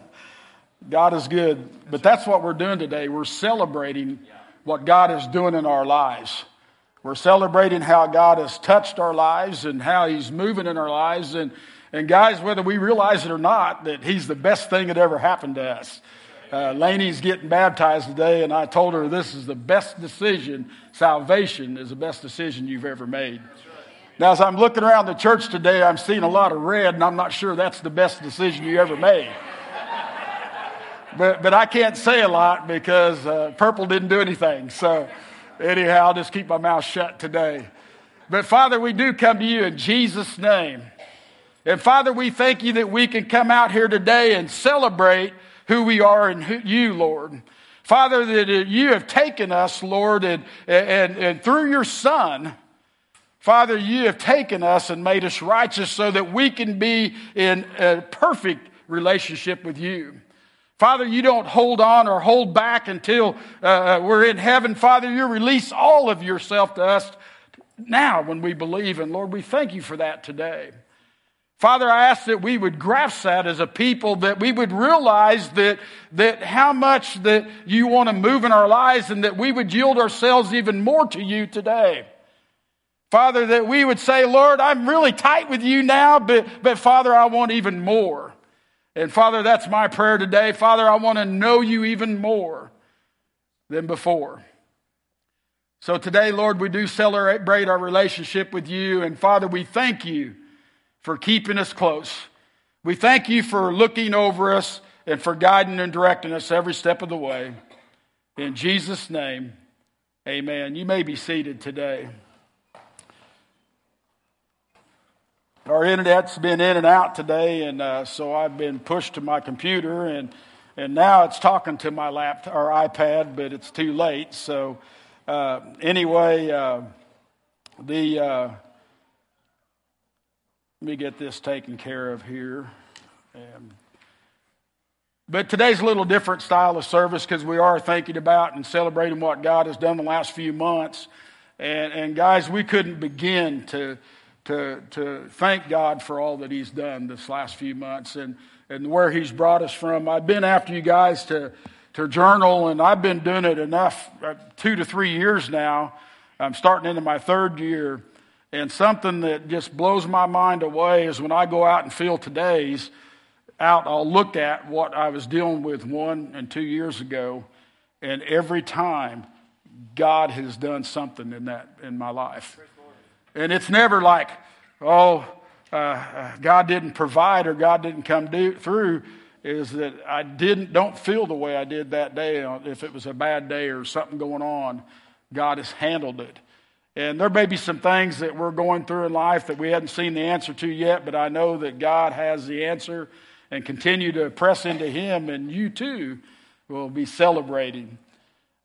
God is good. But that's what we're doing today. We're celebrating what God is doing in our lives. We're celebrating how God has touched our lives and how He's moving in our lives. And, and guys, whether we realize it or not, that He's the best thing that ever happened to us. Uh, Laney's getting baptized today, and I told her this is the best decision. Salvation is the best decision you've ever made. Now, as I'm looking around the church today, I'm seeing a lot of red, and I'm not sure that's the best decision you ever made. But, but I can't say a lot because uh, purple didn't do anything. So, anyhow, I'll just keep my mouth shut today. But, Father, we do come to you in Jesus' name. And, Father, we thank you that we can come out here today and celebrate who we are in you, Lord. Father, that you have taken us, Lord, and, and, and through your Son, Father, you have taken us and made us righteous so that we can be in a perfect relationship with you. Father, you don't hold on or hold back until uh, uh, we're in heaven. Father, you release all of yourself to us now when we believe. And Lord, we thank you for that today. Father, I ask that we would grasp that as a people, that we would realize that, that how much that you want to move in our lives and that we would yield ourselves even more to you today. Father, that we would say, Lord, I'm really tight with you now, but, but Father, I want even more. And Father, that's my prayer today. Father, I want to know you even more than before. So today, Lord, we do celebrate our relationship with you. And Father, we thank you for keeping us close. We thank you for looking over us and for guiding and directing us every step of the way. In Jesus' name, amen. You may be seated today. Our internet's been in and out today, and uh, so I've been pushed to my computer, and and now it's talking to my laptop or iPad, but it's too late. So uh, anyway, uh, the uh, let me get this taken care of here. And, but today's a little different style of service because we are thinking about and celebrating what God has done the last few months. And, and guys, we couldn't begin to to, to thank God for all that He's done this last few months and, and where He's brought us from. I've been after you guys to, to journal, and I've been doing it enough, uh, two to three years now. I'm starting into my third year. And something that just blows my mind away is when I go out and fill today's out, I'll look at what I was dealing with one and two years ago. And every time, God has done something in that in my life. And it's never like, oh, uh, uh, God didn't provide or God didn't come do, through. Is that I didn't don't feel the way I did that day. Uh, if it was a bad day or something going on, God has handled it. And there may be some things that we're going through in life that we hadn't seen the answer to yet, but I know that God has the answer and continue to press into Him, and you too will be celebrating.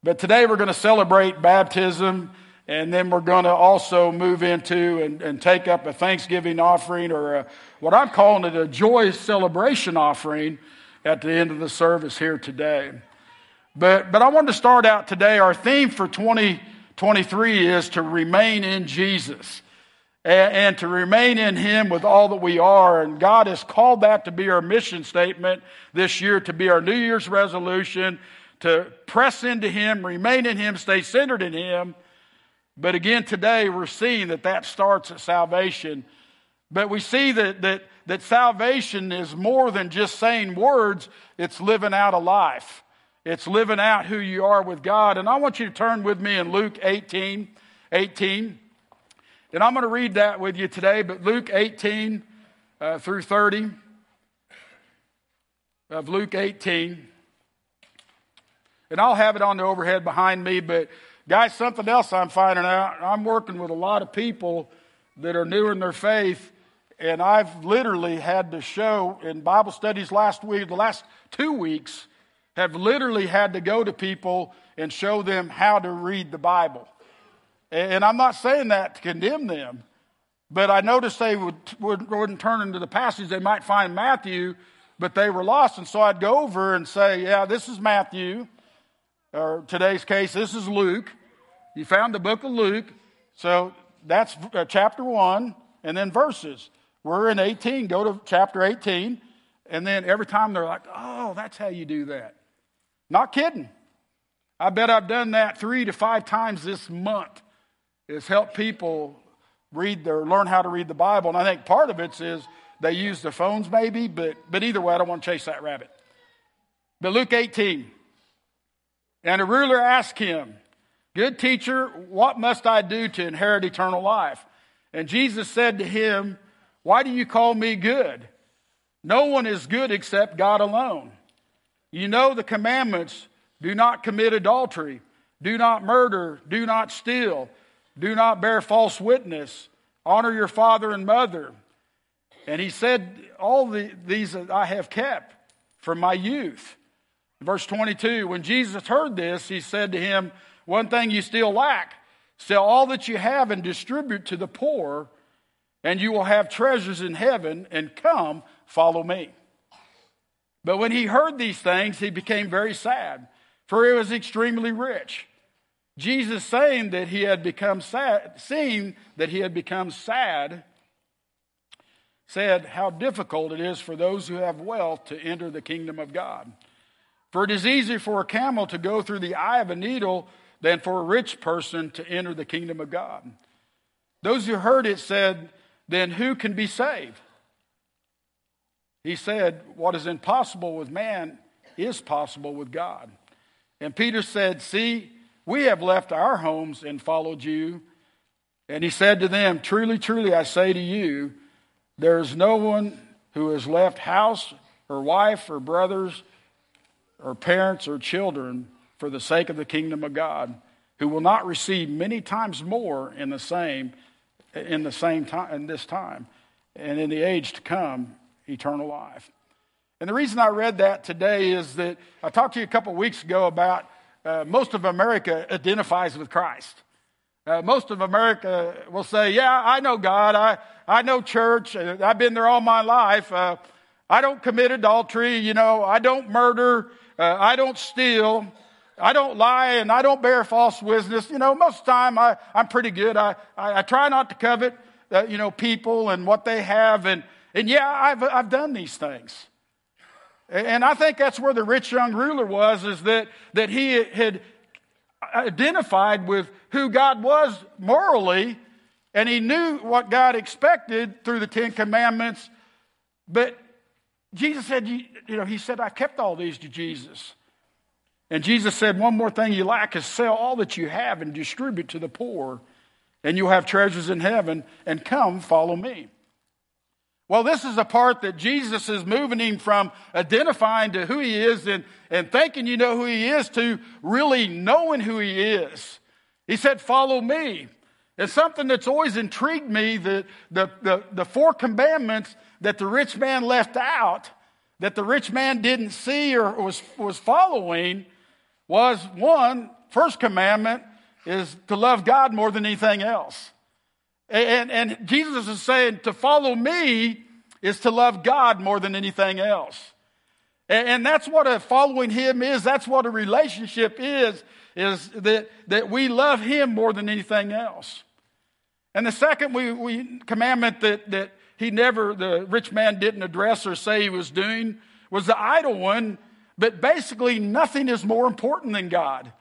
But today we're going to celebrate baptism and then we're going to also move into and, and take up a Thanksgiving offering or a, what I'm calling it a joy celebration offering at the end of the service here today. But, but I wanted to start out today. Our theme for 2023 is to remain in Jesus and, and to remain in Him with all that we are. And God has called that to be our mission statement this year, to be our New Year's resolution, to press into Him, remain in Him, stay centered in Him but again, today we're seeing that that starts at salvation. But we see that, that, that salvation is more than just saying words, it's living out a life. It's living out who you are with God. And I want you to turn with me in Luke 18, 18. And I'm going to read that with you today, but Luke 18 uh, through 30 of Luke 18. And I'll have it on the overhead behind me, but Guys, something else I'm finding out. I'm working with a lot of people that are new in their faith, and I've literally had to show in Bible studies last week, the last two weeks, have literally had to go to people and show them how to read the Bible. And I'm not saying that to condemn them, but I noticed they would, would, wouldn't turn into the passage. They might find Matthew, but they were lost. And so I'd go over and say, Yeah, this is Matthew. Or today's case, this is Luke. You found the book of Luke. So that's uh, chapter 1 and then verses. We're in 18. Go to chapter 18 And then every time they're like, oh, that's how you do that. Not kidding. I bet I've done that three to five times this month, is help people read their, learn how to read the Bible. And I think part of it is they use their phones maybe, but, but either way, I don't want to chase that rabbit. But Luke 18. And a ruler asked him, Good teacher, what must I do to inherit eternal life? And Jesus said to him, Why do you call me good? No one is good except God alone. You know the commandments do not commit adultery, do not murder, do not steal, do not bear false witness, honor your father and mother. And he said, All the, these I have kept from my youth. Verse 22 When Jesus heard this, he said to him, One thing you still lack sell all that you have and distribute to the poor, and you will have treasures in heaven, and come, follow me. But when he heard these things, he became very sad, for he was extremely rich. Jesus saying that he had become sad, seeing that he had become sad, said how difficult it is for those who have wealth to enter the kingdom of God. For it is easy for a camel to go through the eye of a needle than for a rich person to enter the kingdom of God. Those who heard it said, Then who can be saved? He said, What is impossible with man is possible with God. And Peter said, See, we have left our homes and followed you. And he said to them, Truly, truly, I say to you, there is no one who has left house or wife or brothers or parents or children for the sake of the kingdom of God who will not receive many times more in the same in the same time in this time and in the age to come eternal life. And the reason I read that today is that I talked to you a couple weeks ago about uh, most of America identifies with Christ. Uh, most of America will say, Yeah, I know God. I, I know church. Uh, I've been there all my life. Uh, I don't commit adultery. You know, I don't murder. Uh, I don't steal. I don't lie and I don't bear false witness. You know, most of the time I, I'm pretty good. I, I, I try not to covet, uh, you know, people and what they have. And, and yeah, I've, I've done these things. And I think that's where the rich young ruler was, is that, that he had identified with who God was morally, and he knew what God expected through the Ten Commandments. But Jesus said, you, you know, he said, I kept all these to Jesus. And Jesus said, One more thing you lack is sell all that you have and distribute to the poor, and you'll have treasures in heaven, and come follow me. Well, this is a part that Jesus is moving him from identifying to who he is and, and thinking you know who he is to really knowing who he is. He said, Follow me. It's something that's always intrigued me that the, the, the four commandments that the rich man left out, that the rich man didn't see or was, was following, was one, first commandment is to love God more than anything else. And, and Jesus is saying to follow me is to love God more than anything else. And, and that's what a following him is. That's what a relationship is, is that, that we love him more than anything else. And the second we, we commandment that, that he never, the rich man didn't address or say he was doing was the idol one but basically, nothing is more important than God.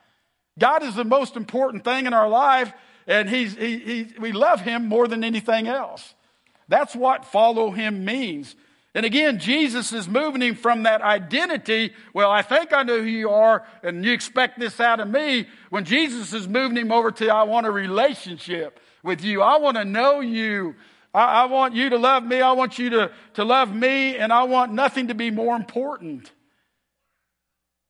God is the most important thing in our life, and he's, he, he, we love Him more than anything else. That's what follow Him means. And again, Jesus is moving him from that identity. Well, I think I know who you are, and you expect this out of me. When Jesus is moving him over to, I want a relationship with you. I want to know you. I, I want you to love me. I want you to, to love me, and I want nothing to be more important.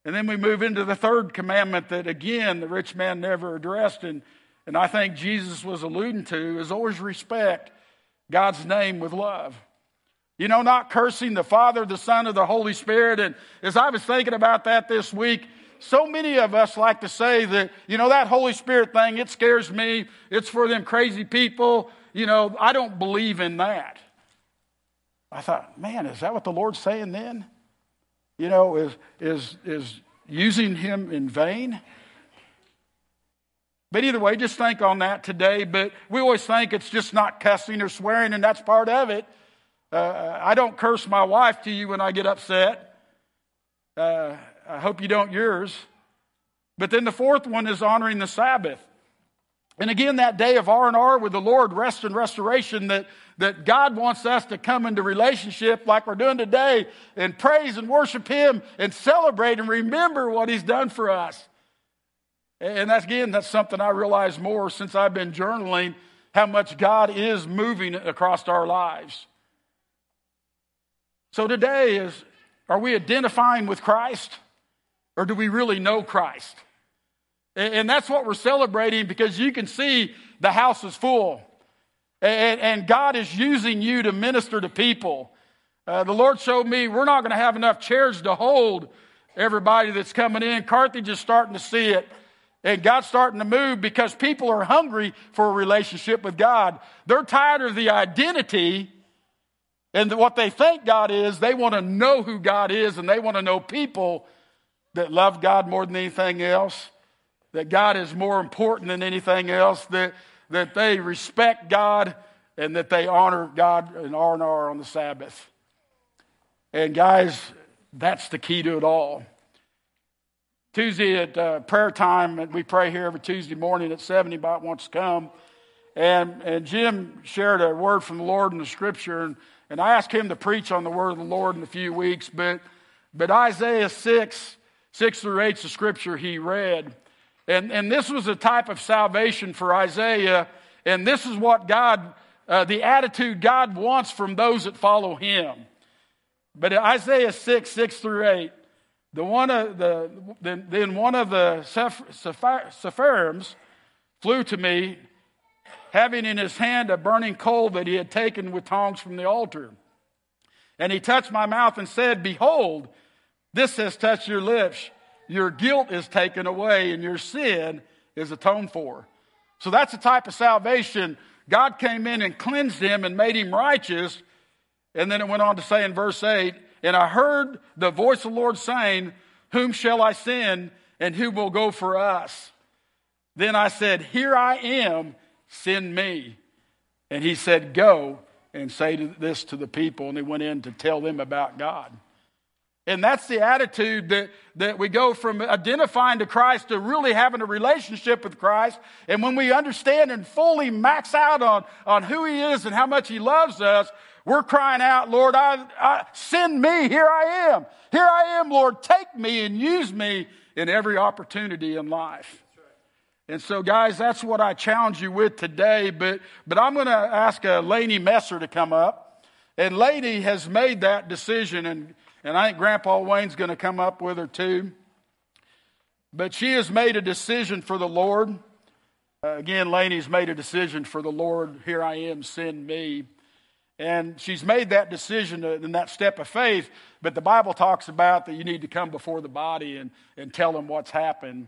And then we move into the third commandment that, again, the rich man never addressed, and, and I think Jesus was alluding to, is always respect God's name with love. You know, not cursing the Father, the Son, or the Holy Spirit. And as I was thinking about that this week, so many of us like to say that, you know, that Holy Spirit thing, it scares me. It's for them crazy people. You know, I don't believe in that. I thought, man, is that what the Lord's saying then? You know, is, is, is using him in vain. But either way, just think on that today. But we always think it's just not cussing or swearing, and that's part of it. Uh, I don't curse my wife to you when I get upset. Uh, I hope you don't yours. But then the fourth one is honoring the Sabbath. And again, that day of R&R with the Lord, rest and restoration, that, that God wants us to come into relationship like we're doing today and praise and worship Him and celebrate and remember what He's done for us. And that's, again, that's something I realize more since I've been journaling, how much God is moving across our lives. So today is, are we identifying with Christ or do we really know Christ? And that's what we're celebrating because you can see the house is full. And, God is using you to minister to people. Uh, the Lord showed me we're not going to have enough chairs to hold everybody that's coming in. Carthage is starting to see it. And God's starting to move because people are hungry for a relationship with God. They're tired of the identity and what they think God is. They want to know who God is and they want to know people that love God more than anything else that God is more important than anything else, that, that they respect God and that they honor God and R&R on the Sabbath. And guys, that's the key to it all. Tuesday at uh, prayer time, and we pray here every Tuesday morning at 7. Anybody wants to come. And, and Jim shared a word from the Lord in the scripture, and, and I asked him to preach on the word of the Lord in a few weeks, but, but Isaiah 6, 6 through 8 is the scripture he read. And, and this was a type of salvation for Isaiah. And this is what God, uh, the attitude God wants from those that follow him. But Isaiah 6, 6 through 8, the one of the, then, then one of the Seraphims flew to me, having in his hand a burning coal that he had taken with tongs from the altar. And he touched my mouth and said, Behold, this has touched your lips your guilt is taken away and your sin is atoned for. So that's the type of salvation. God came in and cleansed him and made him righteous. And then it went on to say in verse 8, And I heard the voice of the Lord saying, Whom shall I send and who will go for us? Then I said, Here I am, send me. And he said, Go and say this to the people. And he went in to tell them about God. And that's the attitude that, that we go from identifying to Christ to really having a relationship with Christ. And when we understand and fully max out on, on who He is and how much He loves us, we're crying out, Lord, I, I, send me. Here I am. Here I am, Lord. Take me and use me in every opportunity in life. And so, guys, that's what I challenge you with today. But, but I'm going to ask uh, Laney Messer to come up. And Laney has made that decision and and I think Grandpa Wayne's going to come up with her too. But she has made a decision for the Lord. Uh, again, Laney's made a decision for the Lord. Here I am, send me. And she's made that decision in that step of faith. But the Bible talks about that you need to come before the body and, and tell them what's happened.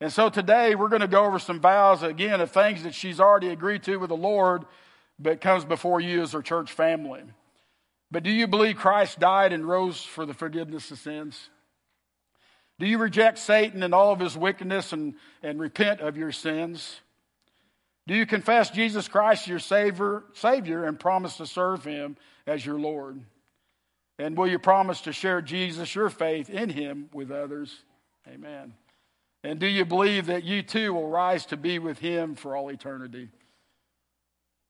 And so today we're going to go over some vows, again, of things that she's already agreed to with the Lord, but comes before you as her church family. But do you believe Christ died and rose for the forgiveness of sins? Do you reject Satan and all of his wickedness and, and repent of your sins? Do you confess Jesus Christ your Savior, Savior and promise to serve him as your Lord? And will you promise to share Jesus, your faith in him, with others? Amen. And do you believe that you too will rise to be with him for all eternity?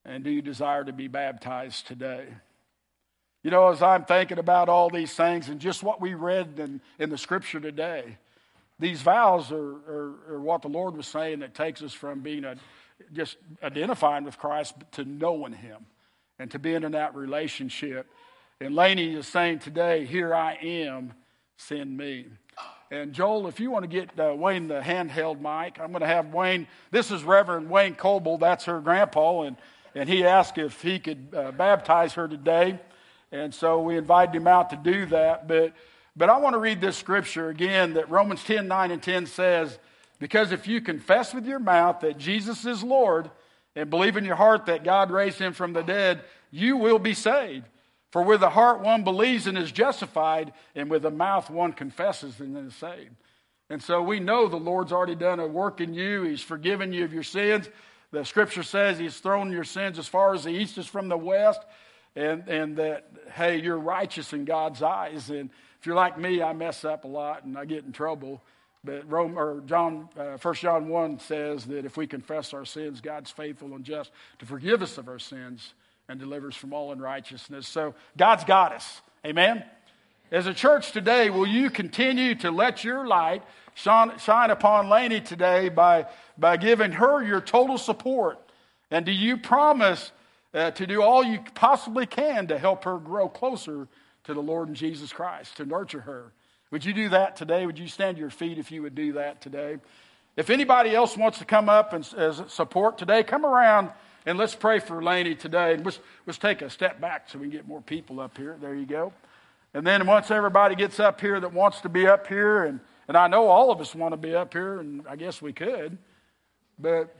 And do you desire to be baptized today? You know, as I'm thinking about all these things and just what we read in, in the scripture today, these vows are, are, are, what the Lord was saying that takes us from being a, just identifying with Christ to knowing Him and to being in that relationship. And Laney is saying today, Here I am, send me. And Joel, if you want to get uh, Wayne the handheld mic, I'm going to have Wayne. This is Reverend Wayne Coble, that's her grandpa, and, and he asked if he could uh, baptize her today. And so we invited him out to do that. But, but I want to read this scripture again that Romans 10 9 and 10 says, Because if you confess with your mouth that Jesus is Lord and believe in your heart that God raised him from the dead, you will be saved. For with the heart one believes and is justified, and with the mouth one confesses and is saved. And so we know the Lord's already done a work in you. He's forgiven you of your sins. The scripture says He's thrown your sins as far as the east is from the west. And, and that, hey, you're righteous in God's eyes. And if you're like me, I mess up a lot and I get in trouble. But Rome, or John, uh, 1 John 1 says that if we confess our sins, God's faithful and just to forgive us of our sins and deliver us from all unrighteousness. So God's got us. Amen? As a church today, will you continue to let your light shine, shine upon Laney today by, by giving her your total support? And do you promise uh, to do all you possibly can to help her grow closer to the Lord and Jesus Christ, to nurture her? Would you do that today? Would you stand your feet if you would do that today? If anybody else wants to come up and as support today, come around and let's pray for Laney today. Let's, let's take a step back so we can get more people up here. There you go. And then once everybody gets up here that wants to be up here, and, and I know all of us want to be up here, and I guess we could, but,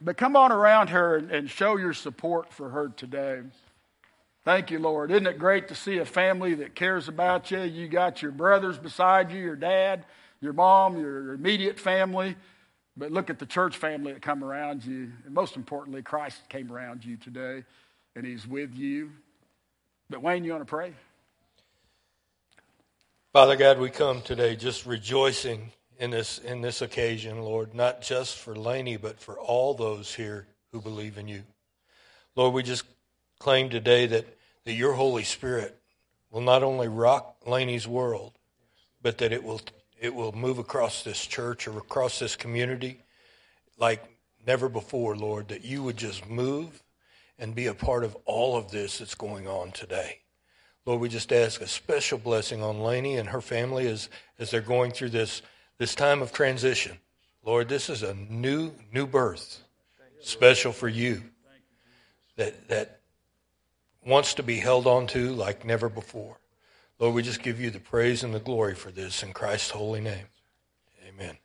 but come on around her and, show your support for her today. Thank you, Lord. Isn't it great to see a family that cares about you? You got your brothers beside you, your dad, your mom, your immediate family. But look at the church family that come around you. And most importantly, Christ came around you today, and he's with you. But Wayne, you want to pray? Father God, we come today just rejoicing in this in this occasion, Lord, not just for Laney, but for all those here who believe in you. Lord, we just claim today that that your Holy Spirit will not only rock Laney's world, but that it will it will move across this church or across this community like never before, Lord, that you would just move and be a part of all of this that's going on today. Lord, we just ask a special blessing on Laney and her family as, as they're going through this, this time of transition. Lord, this is a new, new birth, special for you, that, that wants to be held on to like never before. Lord, we just give you the praise and the glory for this in Christ's holy name. Amen.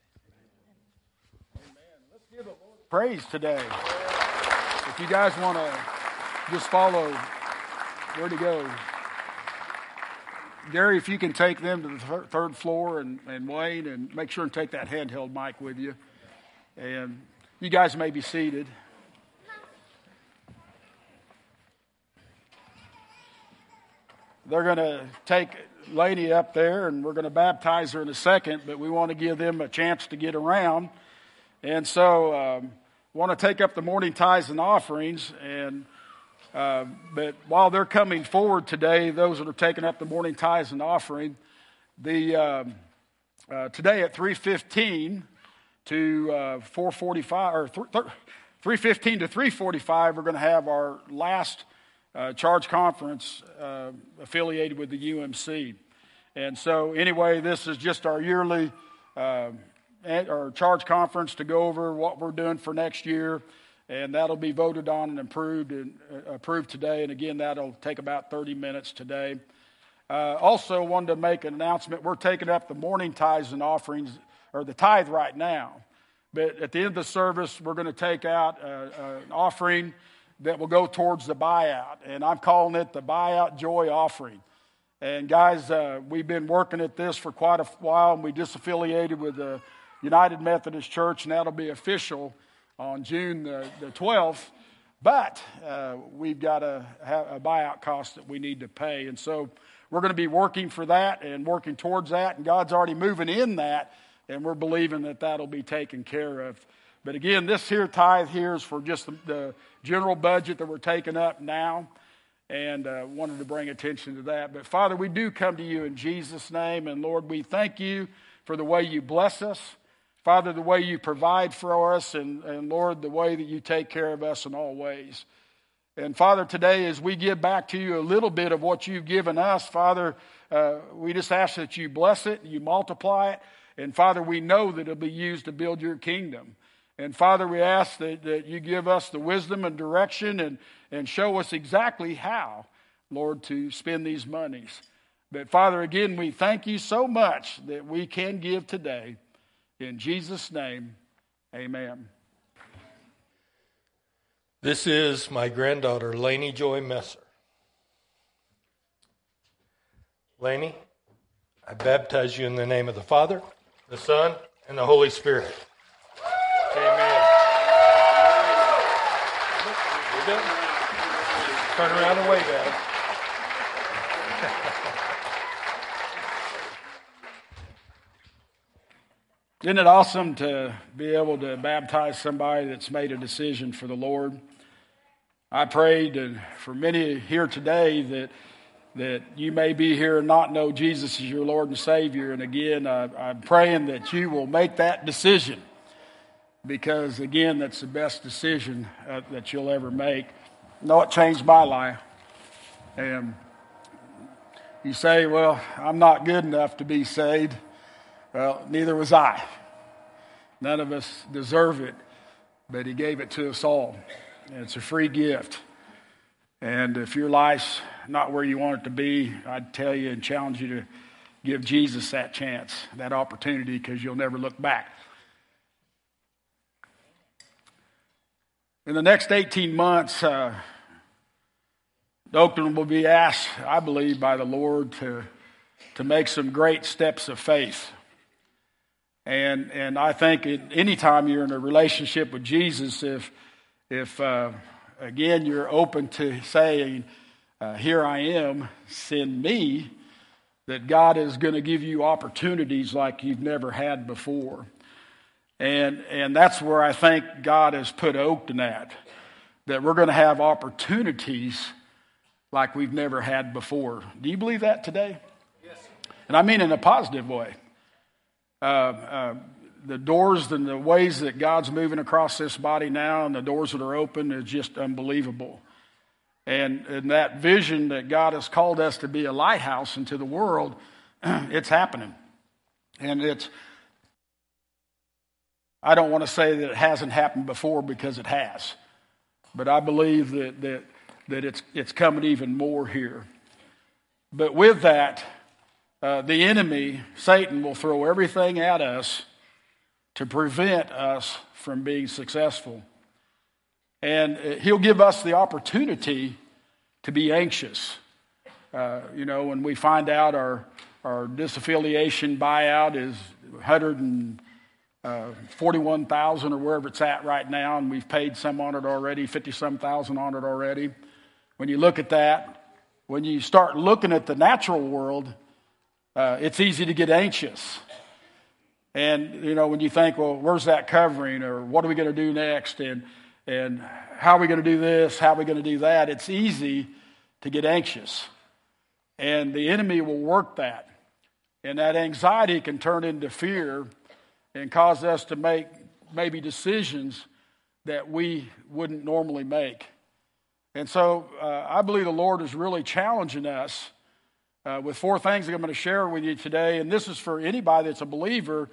Amen. Let's give a praise today. If you guys want to just follow where to go. Gary, if you can take them to the third floor and, and Wayne, and make sure and take that handheld mic with you. And you guys may be seated. They're going to take Laney up there and we're going to baptize her in a second, but we want to give them a chance to get around. And so, um, want to take up the morning tithes and offerings. And uh, but while they're coming forward today, those that are taking up the morning tithes and offering, the um, uh, today at three fifteen to uh, four forty five or three fifteen to three forty five, we're going to have our last uh, charge conference uh, affiliated with the UMC. And so, anyway, this is just our yearly uh, our charge conference to go over what we're doing for next year, and that'll be voted on and approved and uh, approved today. And again, that'll take about 30 minutes today. Uh, also, wanted to make an announcement. We're taking up the morning tithes and offerings, or the tithe right now. But at the end of the service, we're going to take out uh, an offering that will go towards the buyout. And I'm calling it the buyout joy offering. And guys, uh, we've been working at this for quite a while, and we disaffiliated with the United Methodist Church, and that'll be official on June the, the 12th. But uh, we've got a, a buyout cost that we need to pay. And so we're going to be working for that and working towards that. And God's already moving in that, and we're believing that that'll be taken care of. But again, this here tithe here is for just the, the general budget that we're taking up now, and uh, wanted to bring attention to that. But Father, we do come to you in Jesus' name, and Lord, we thank you for the way you bless us. Father, the way you provide for us, and, and Lord, the way that you take care of us in all ways. And Father, today as we give back to you a little bit of what you've given us, Father, uh, we just ask that you bless it, you multiply it, and Father, we know that it'll be used to build your kingdom. And Father, we ask that, that you give us the wisdom and direction and, and show us exactly how, Lord, to spend these monies. But Father, again, we thank you so much that we can give today. In Jesus' name, amen. This is my granddaughter, Laney Joy Messer. Laney, I baptize you in the name of the Father, the Son, and the Holy Spirit. Amen. Turn around and wave at him. Isn't it awesome to be able to baptize somebody that's made a decision for the Lord? I prayed for many here today that that you may be here and not know Jesus as your Lord and Savior. And again, I, am praying that you will make that decision because, again, that's the best decision uh, that you'll ever make. No, it changed my life. And you say, well, I'm not good enough to be saved. Well, neither was I. None of us deserve it, but He gave it to us all. And it's a free gift. And if your life's not where you want it to be, I'd tell you and challenge you to give Jesus that chance, that opportunity, because you'll never look back. In the next 18 months, uh, Oakton will be asked, I believe, by the Lord to, to make some great steps of faith. And, and I think anytime you're in a relationship with Jesus, if, if uh, again, you're open to saying, uh, Here I am, send me, that God is going to give you opportunities like you've never had before. And, and that's where I think God has put Oakton at, that we're going to have opportunities like we've never had before. Do you believe that today? Yes. And I mean in a positive way. Uh, uh, the doors and the ways that God's moving across this body now and the doors that are open is just unbelievable. And, and that vision that God has called us to be a lighthouse into the world, it's happening. And it's, I don't want to say that it hasn't happened before because it has. But I believe that, that, that it's, it's coming even more here. But with that, uh, the enemy, Satan, will throw everything at us to prevent us from being successful. And uh, he'll give us the opportunity to be anxious. Uh, you know, when we find out our, our disaffiliation buyout is 141,000 uh, or wherever it's at right now, and we've paid some on it already, 50 some thousand on it already. When you look at that, when you start looking at the natural world, uh, it's easy to get anxious. And, you know, when you think, well, where's that covering or what are we going to do next? And, and how are we going to do this? How are we going to do that? It's easy to get anxious. And the enemy will work that. And that anxiety can turn into fear and cause us to make maybe decisions that we wouldn't normally make. And so uh, I believe the Lord is really challenging us uh, with four things that I'm going to share with you today. And this is for anybody that's a believer,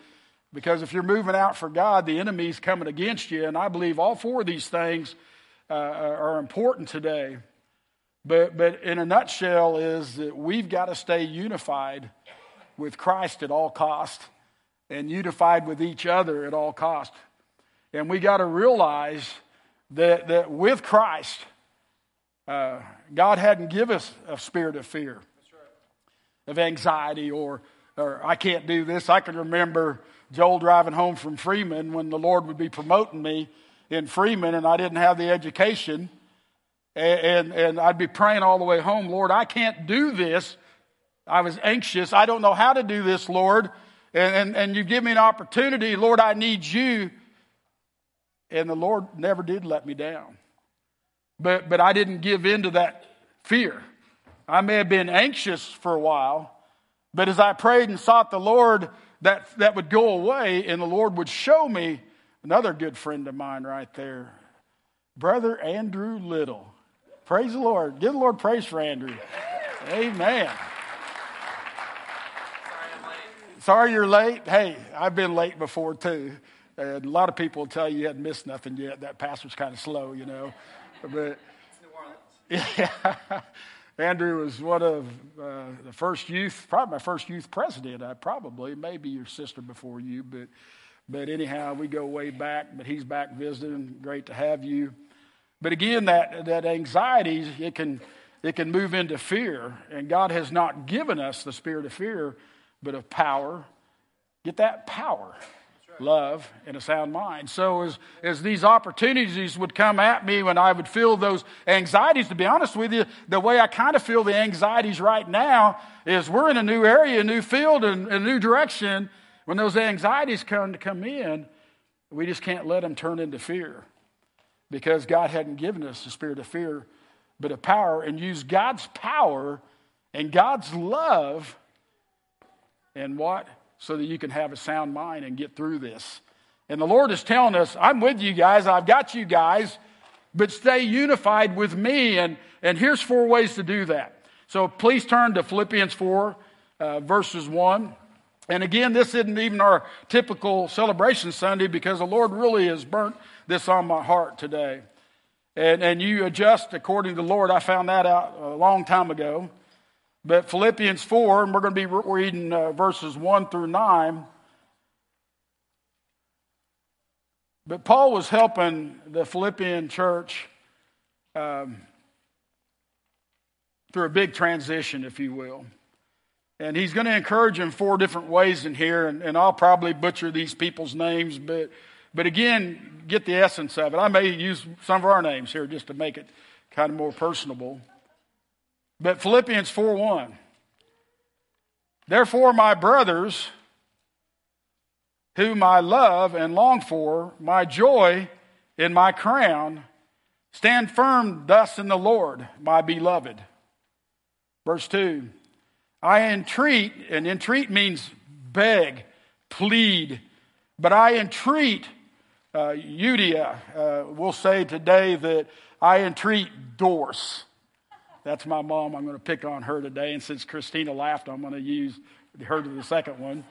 because if you're moving out for God, the enemy's coming against you. And I believe all four of these things uh, are important today. But, but in a nutshell, is that we've got to stay unified with Christ at all cost and unified with each other at all cost. And we got to realize that, that with Christ, uh, God hadn't given us a spirit of fear of anxiety or, or I can't do this. I can remember Joel driving home from Freeman when the Lord would be promoting me in Freeman and I didn't have the education. And, and, and I'd be praying all the way home, Lord, I can't do this. I was anxious. I don't know how to do this, Lord. And, and, and you give me an opportunity. Lord, I need you. And the Lord never did let me down. But, but I didn't give in to that fear. I may have been anxious for a while, but as I prayed and sought the Lord, that, that would go away, and the Lord would show me another good friend of mine right there, Brother Andrew Little. Praise the Lord. Give the Lord praise for Andrew. Amen. Sorry you're late. Hey, I've been late before too. And a lot of people will tell you you hadn't missed nothing yet. That pastor's kind of slow, you know. But yeah. Andrew was one of uh, the first youth, probably my first youth president. I probably, maybe your sister before you, but but anyhow, we go way back. But he's back visiting. Great to have you. But again, that that anxiety it can it can move into fear, and God has not given us the spirit of fear, but of power. Get that power. Love, and a sound mind. So as, as these opportunities would come at me when I would feel those anxieties, to be honest with you, the way I kind of feel the anxieties right now is we're in a new area, a new field, and a new direction. When those anxieties come to come in, we just can't let them turn into fear because God hadn't given us the spirit of fear, but of power, and use God's power and God's love and what? So that you can have a sound mind and get through this. And the Lord is telling us, I'm with you guys, I've got you guys, but stay unified with me. And, and here's four ways to do that. So please turn to Philippians 4, uh, verses 1. And again, this isn't even our typical celebration Sunday because the Lord really has burnt this on my heart today. And, and you adjust according to the Lord. I found that out a long time ago. But Philippians 4, and we're going to be reading uh, verses 1 through 9. But Paul was helping the Philippian church um, through a big transition, if you will. And he's going to encourage them four different ways in here, and, and I'll probably butcher these people's names, but, but again, get the essence of it. I may use some of our names here just to make it kind of more personable. But Philippians 4 1. Therefore, my brothers, whom I love and long for, my joy in my crown, stand firm thus in the Lord, my beloved. Verse 2 I entreat, and entreat means beg, plead, but I entreat uh, Euodia. Uh, we'll say today that I entreat Doris. That's my mom. I'm going to pick on her today. And since Christina laughed, I'm going to use her to the second one.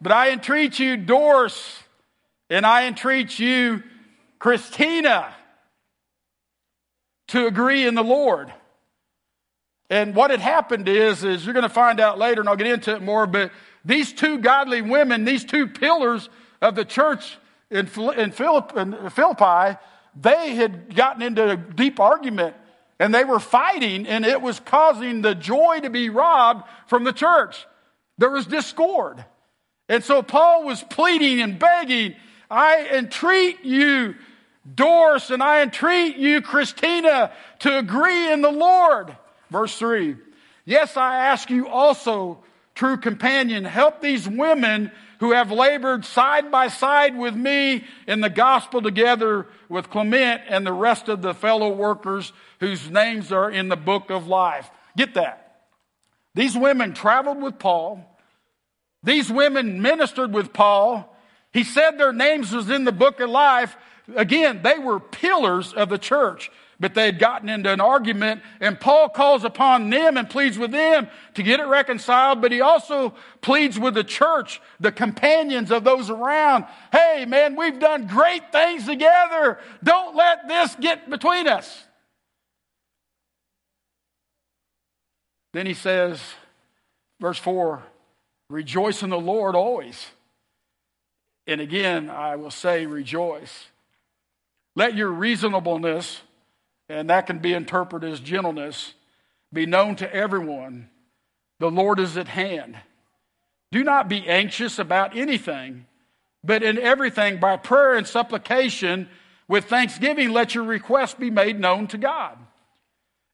But I entreat you, Doris, and I entreat you, Christina, to agree in the Lord. And what had happened is, is you're going to find out later, and I'll get into it more, but these two godly women, these two pillars of the church in, in Philippi, they had gotten into a deep argument and they were fighting, and it was causing the joy to be robbed from the church. There was discord. And so Paul was pleading and begging, I entreat you, Doris, and I entreat you, Christina, to agree in the Lord. Verse 3 Yes, I ask you also, true companion, help these women who have labored side by side with me in the gospel together with Clement and the rest of the fellow workers whose names are in the book of life. Get that. These women traveled with Paul. These women ministered with Paul. He said their names was in the book of life. Again, they were pillars of the church but they had gotten into an argument and Paul calls upon them and pleads with them to get it reconciled, but he also pleads with the church, the companions of those around. Hey man, we've done great things together. Don't let this get between us. Then he says, verse 4, rejoice in the Lord always. And again, I will say, rejoice. Let your reasonableness and that can be interpreted as gentleness, be known to everyone. The Lord is at hand. Do not be anxious about anything, but in everything, by prayer and supplication, with thanksgiving, let your requests be made known to God.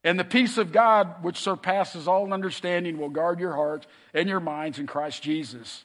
And the peace of God, which surpasses all understanding, will guard your hearts and your minds in Christ Jesus.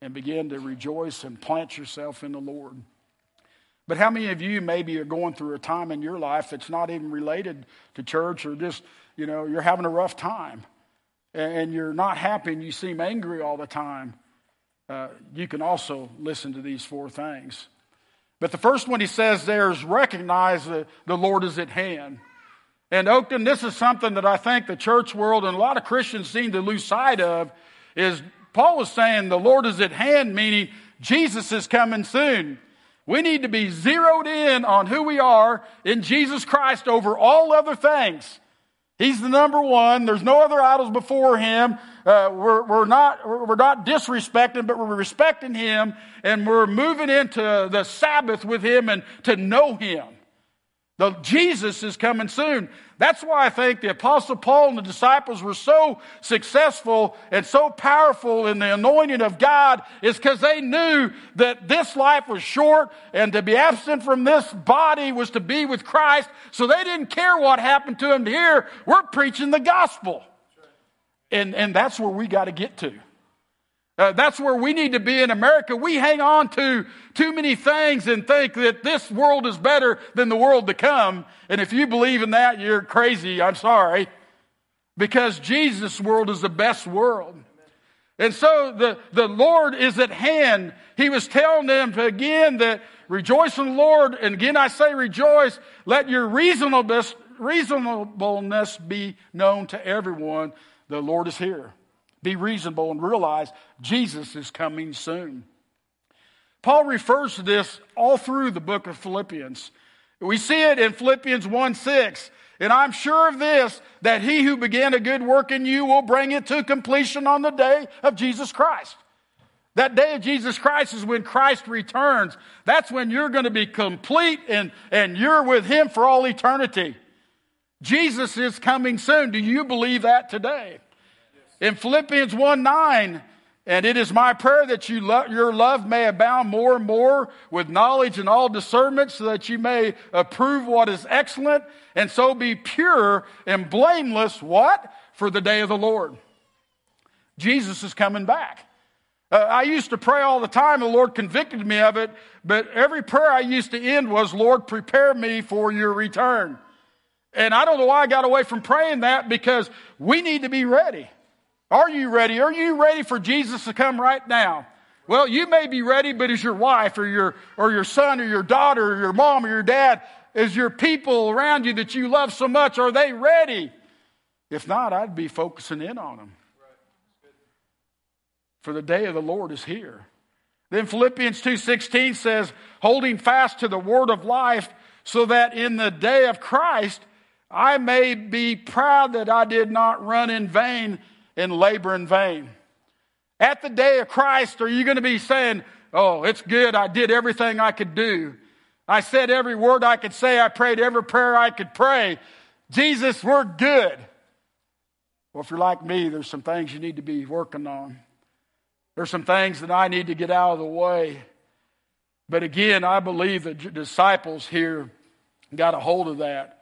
and begin to rejoice and plant yourself in the Lord. But how many of you maybe are going through a time in your life that's not even related to church or just, you know, you're having a rough time and you're not happy and you seem angry all the time? Uh, you can also listen to these four things. But the first one he says there is recognize that the Lord is at hand. And Oakton, this is something that I think the church world and a lot of Christians seem to lose sight of is Paul was saying the Lord is at hand, meaning Jesus is coming soon. We need to be zeroed in on who we are in Jesus Christ over all other things. He's the number one. There's no other idols before him. Uh, we're, we're, not, we're not disrespecting, but we're respecting him and we're moving into the Sabbath with him and to know him. The Jesus is coming soon. That's why I think the apostle Paul and the disciples were so successful and so powerful in the anointing of God is because they knew that this life was short and to be absent from this body was to be with Christ. So they didn't care what happened to them here. We're preaching the gospel. And, and that's where we got to get to. Uh, that's where we need to be in America. We hang on to too many things and think that this world is better than the world to come. And if you believe in that, you're crazy. I'm sorry. Because Jesus' world is the best world. And so the, the Lord is at hand. He was telling them again that rejoice in the Lord. And again, I say rejoice. Let your reasonableness, reasonableness be known to everyone. The Lord is here be reasonable and realize Jesus is coming soon. Paul refers to this all through the book of Philippians. We see it in Philippians 1 6. And I'm sure of this, that he who began a good work in you will bring it to completion on the day of Jesus Christ. That day of Jesus Christ is when Christ returns. That's when you're going to be complete and, and you're with him for all eternity. Jesus is coming soon. Do you believe that today? In Philippians 1 9, and it is my prayer that you lo- your love may abound more and more with knowledge and all discernment, so that you may approve what is excellent, and so be pure and blameless. What? For the day of the Lord. Jesus is coming back. Uh, I used to pray all the time, the Lord convicted me of it, but every prayer I used to end was, Lord, prepare me for your return. And I don't know why I got away from praying that because we need to be ready. Are you ready? Are you ready for Jesus to come right now? Well, you may be ready, but is your wife or your, or your son or your daughter or your mom or your dad, is your people around you that you love so much, are they ready? If not, I'd be focusing in on them. For the day of the Lord is here. Then Philippians 2:16 says, "Holding fast to the word of life, so that in the day of Christ I may be proud that I did not run in vain and labor in vain. At the day of Christ, are you going to be saying, Oh, it's good. I did everything I could do. I said every word I could say. I prayed every prayer I could pray. Jesus, we're good. Well, if you're like me, there's some things you need to be working on. There's some things that I need to get out of the way. But again, I believe the disciples here got a hold of that.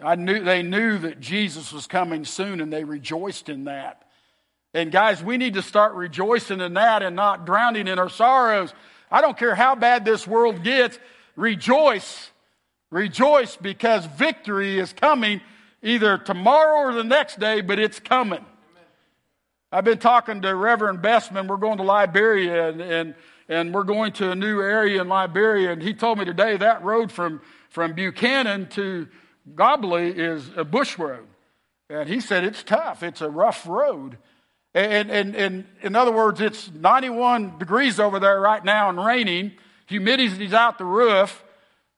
I knew, they knew that Jesus was coming soon and they rejoiced in that. And guys, we need to start rejoicing in that and not drowning in our sorrows. I don't care how bad this world gets, rejoice. Rejoice because victory is coming either tomorrow or the next day, but it's coming. I've been talking to Reverend Bestman. We're going to Liberia and, and, and we're going to a new area in Liberia. And he told me today that road from, from Buchanan to Gobli is a bush road. And he said it's tough, it's a rough road. And, and, and in other words, it's 91 degrees over there right now and raining. Humidity's out the roof.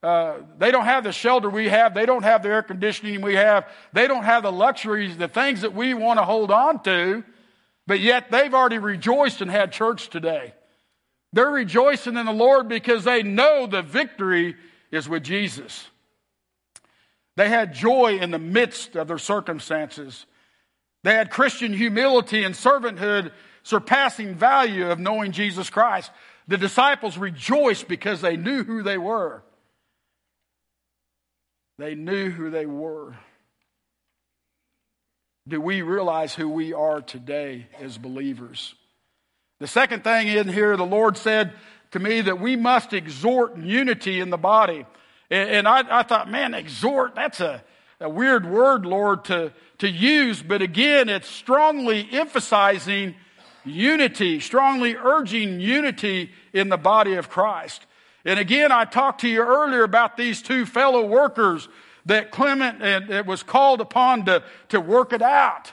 Uh, they don't have the shelter we have. They don't have the air conditioning we have. They don't have the luxuries, the things that we want to hold on to. But yet they've already rejoiced and had church today. They're rejoicing in the Lord because they know the victory is with Jesus. They had joy in the midst of their circumstances. They had Christian humility and servanthood, surpassing value of knowing Jesus Christ. The disciples rejoiced because they knew who they were. They knew who they were. Do we realize who we are today as believers? The second thing in here, the Lord said to me that we must exhort unity in the body. And, I, I, thought, man, exhort, that's a, a weird word, Lord, to, to use. But again, it's strongly emphasizing unity, strongly urging unity in the body of Christ. And again, I talked to you earlier about these two fellow workers that Clement and it was called upon to, to work it out.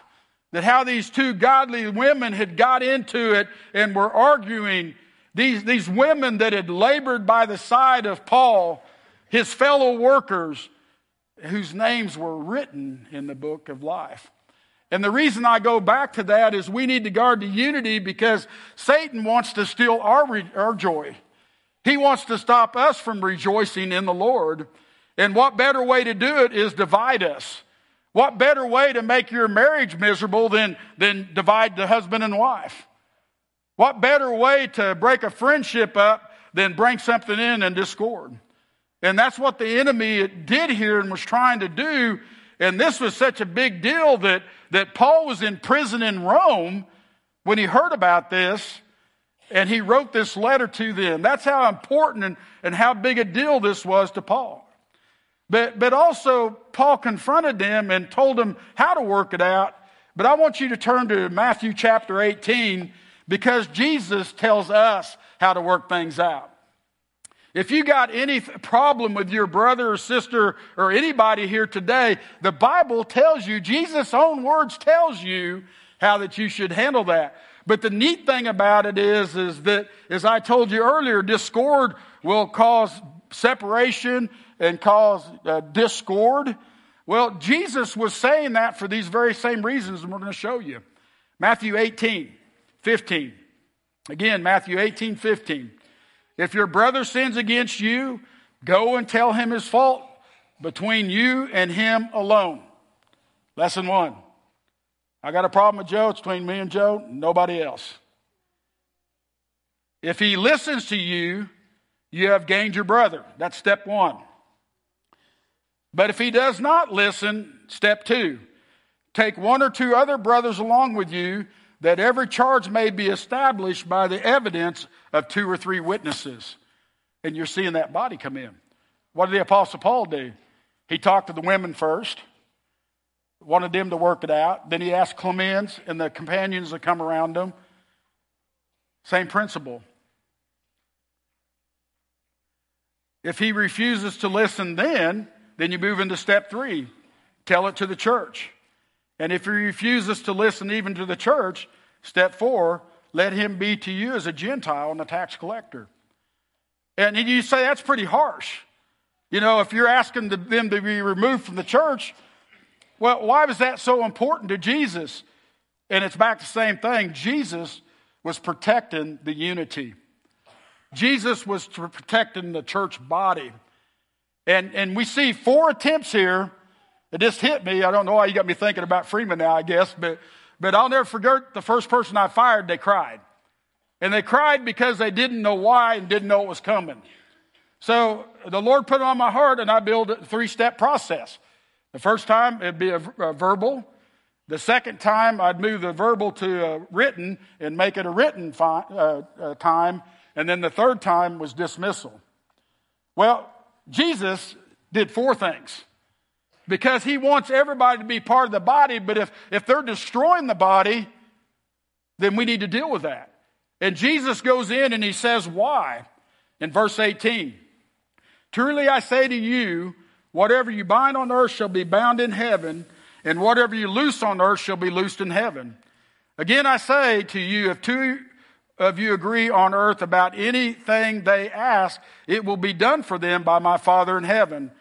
That how these two godly women had got into it and were arguing these, these women that had labored by the side of Paul, his fellow workers, whose names were written in the book of life. And the reason I go back to that is we need to guard the unity because Satan wants to steal our, our joy. He wants to stop us from rejoicing in the Lord. And what better way to do it is divide us. What better way to make your marriage miserable than, than divide the husband and wife? What better way to break a friendship up than bring something in and discord? And that's what the enemy did here and was trying to do. And this was such a big deal that, that Paul was in prison in Rome when he heard about this and he wrote this letter to them. That's how important and, and how big a deal this was to Paul. But, but also, Paul confronted them and told them how to work it out. But I want you to turn to Matthew chapter 18 because Jesus tells us how to work things out. If you got any problem with your brother or sister or anybody here today, the Bible tells you, Jesus' own words tells you how that you should handle that. But the neat thing about it is, is that, as I told you earlier, discord will cause separation and cause uh, discord. Well, Jesus was saying that for these very same reasons, and we're going to show you. Matthew 18, 15. Again, Matthew 18, 15. If your brother sins against you, go and tell him his fault between you and him alone. Lesson one. I got a problem with Joe. It's between me and Joe, nobody else. If he listens to you, you have gained your brother. That's step one. But if he does not listen, step two, take one or two other brothers along with you that every charge may be established by the evidence of two or three witnesses. And you're seeing that body come in. What did the Apostle Paul do? He talked to the women first, wanted them to work it out. Then he asked Clemens and the companions to come around him. Same principle. If he refuses to listen then, then you move into step three tell it to the church. And if he refuses to listen even to the church, step four, let him be to you as a Gentile and a tax collector. And you say that's pretty harsh. You know, if you're asking them to be removed from the church, well, why was that so important to Jesus? And it's back to the same thing. Jesus was protecting the unity. Jesus was protecting the church body. And, and we see four attempts here it just hit me. I don't know why you got me thinking about Freeman now, I guess, but, but I'll never forget the first person I fired, they cried. And they cried because they didn't know why and didn't know it was coming. So the Lord put it on my heart and I built a three step process. The first time it'd be a, a, verbal. The second time I'd move the verbal to a written and make it a written fi- uh, uh, time. And then the third time was dismissal. Well, Jesus did four things because he wants everybody to be part of the body. But if, if they're destroying the body, then we need to deal with that. And Jesus goes in and he says, Why? In verse 18 Truly I say to you, whatever you bind on earth shall be bound in heaven, and whatever you loose on earth shall be loosed in heaven. Again, I say to you, if two of you agree on earth about anything they ask, it will be done for them by my Father in heaven.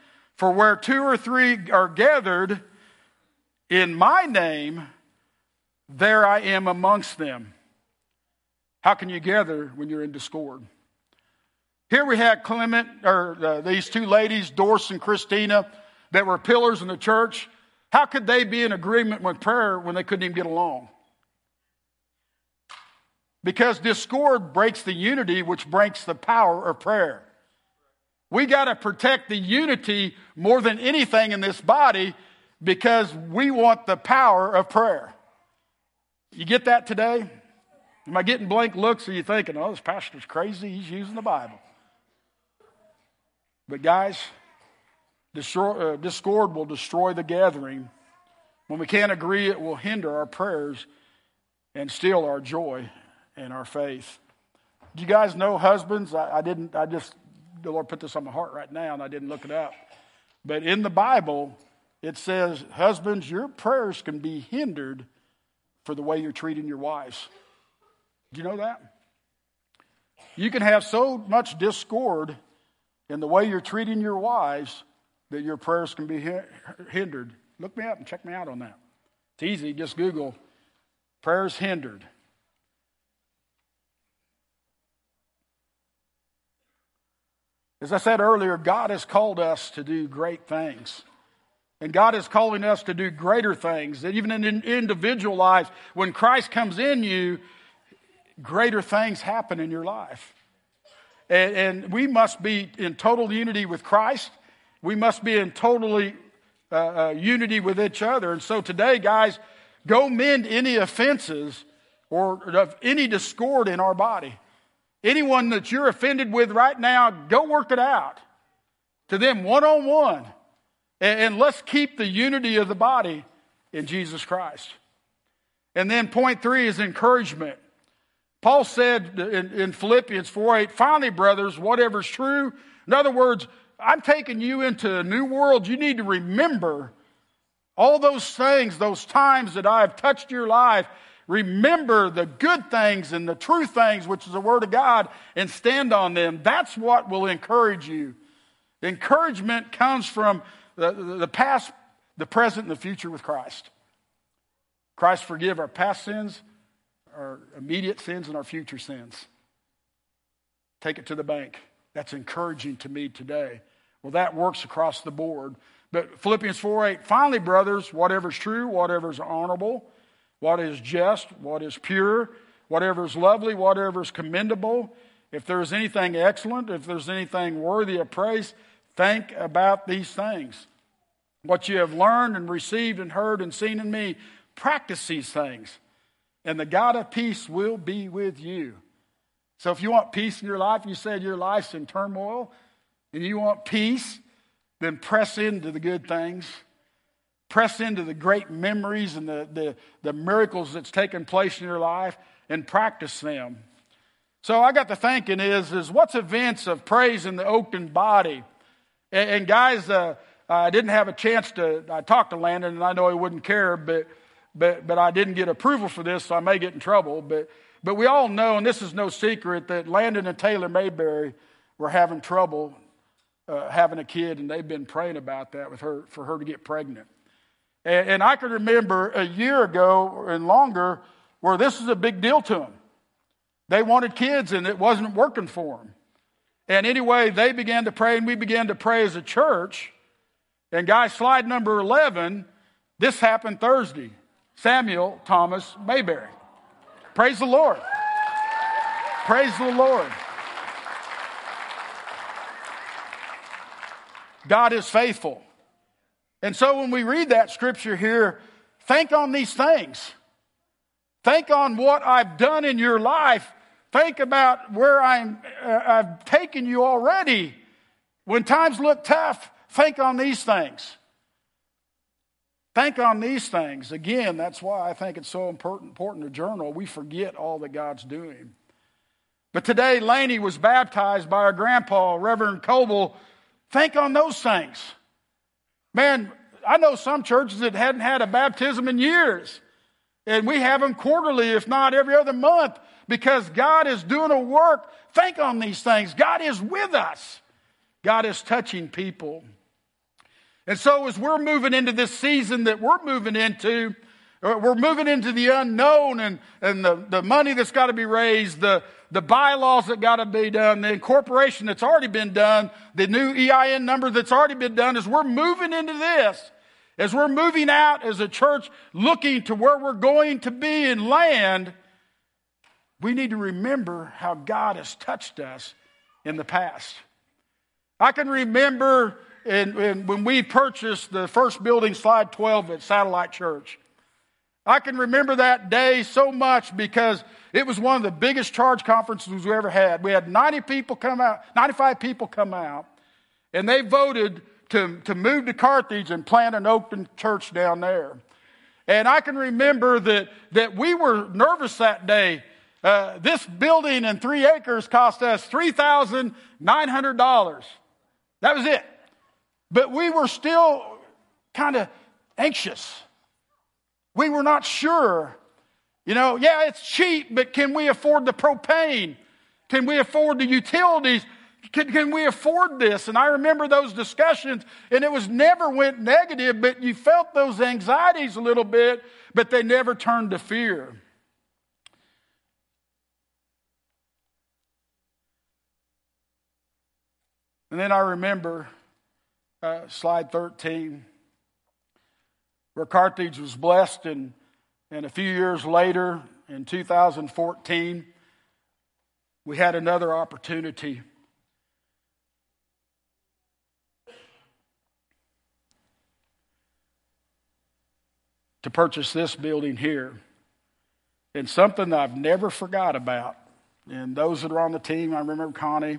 For where two or three are gathered in my name, there I am amongst them. How can you gather when you're in discord? Here we had Clement, or uh, these two ladies, Doris and Christina, that were pillars in the church. How could they be in agreement with prayer when they couldn't even get along? Because discord breaks the unity, which breaks the power of prayer. We got to protect the unity more than anything in this body because we want the power of prayer. You get that today? Am I getting blank looks? Are you thinking, oh, this pastor's crazy? He's using the Bible. But, guys, uh, discord will destroy the gathering. When we can't agree, it will hinder our prayers and steal our joy and our faith. Do you guys know husbands? I, I didn't, I just the Lord put this on my heart right now, and I didn't look it up. But in the Bible, it says, Husbands, your prayers can be hindered for the way you're treating your wives. Do you know that? You can have so much discord in the way you're treating your wives that your prayers can be hindered. Look me up and check me out on that. It's easy. Just Google prayers hindered. As I said earlier, God has called us to do great things. And God is calling us to do greater things. That even in individual lives, when Christ comes in you, greater things happen in your life. And, and we must be in total unity with Christ. We must be in totally uh, uh, unity with each other. And so today, guys, go mend any offenses or of any discord in our body. Anyone that you're offended with right now, go work it out to them one on one. And let's keep the unity of the body in Jesus Christ. And then point three is encouragement. Paul said in, in Philippians 4 8, finally, brothers, whatever's true. In other words, I'm taking you into a new world. You need to remember all those things, those times that I've touched your life. Remember the good things and the true things, which is the Word of God, and stand on them. That's what will encourage you. Encouragement comes from the, the past, the present, and the future with Christ. Christ forgive our past sins, our immediate sins, and our future sins. Take it to the bank. That's encouraging to me today. Well, that works across the board. But Philippians 4 8, finally, brothers, whatever is true, whatever is honorable, what is just, what is pure, whatever is lovely, whatever is commendable, if there is anything excellent, if there's anything worthy of praise, think about these things. What you have learned and received and heard and seen in me, practice these things, and the God of peace will be with you. So if you want peace in your life, you said your life's in turmoil, and you want peace, then press into the good things. Press into the great memories and the, the, the miracles that's taken place in your life and practice them. So I got to thinking is, is what's events of praise in the Oakton body? And, and guys, uh, I didn't have a chance to, I talked to Landon and I know he wouldn't care, but, but, but I didn't get approval for this, so I may get in trouble. But, but we all know, and this is no secret, that Landon and Taylor Mayberry were having trouble uh, having a kid, and they've been praying about that with her for her to get pregnant. And, and I can remember a year ago and longer where this was a big deal to them. They wanted kids, and it wasn't working for them. And anyway, they began to pray, and we began to pray as a church. And guys, slide number 11, this happened Thursday. Samuel Thomas Mayberry. Praise the Lord. Praise the Lord. God is faithful. And so when we read that scripture here, think on these things. Think on what I've done in your life. Think about where I'm, uh, I've taken you already. When times look tough, think on these things. Think on these things. Again, that's why I think it's so important, important to journal. We forget all that God's doing. But today, Laney was baptized by her grandpa, Reverend Coble, Think on those things. Man, I know some churches that hadn't had a baptism in years. And we have them quarterly, if not every other month, because God is doing a work. Think on these things. God is with us, God is touching people. And so, as we're moving into this season that we're moving into, Uh, we're moving into the unknown and, and the, the money that's got to be raised, the, the bylaws that got to be done, the incorporation that's already been done, the new EIN number that's already been done, as we're moving into this, as we're moving out as a church looking to where we're going to be in land, we need to remember how God has touched us in the past. I can remember in, in, when we purchased the first building, slide 12 at Satellite Church. I can remember that day so much because it was one of the biggest charge conferences we ever had. We had 90 people come out, 95 people come out, and they voted to, to move to Carthage and plant an Oakton church down there. And I can remember that, that we were nervous that day. Uh, this building and three acres cost us $3,900. That was it. But we were still kind of anxious. We were not sure. You know, yeah, it's cheap, but can we afford the propane? Can we afford the utilities? Can, can we afford this? And I remember those discussions, and it was never went negative, but you felt those anxieties a little bit, but they never turned to fear. And then I remember uh, slide 13, where Carthage was blessed, and, and a few years later, in 2014, we had another opportunity. To purchase this building here. And something I've never forgot about. And those that are on the team, I remember Connie,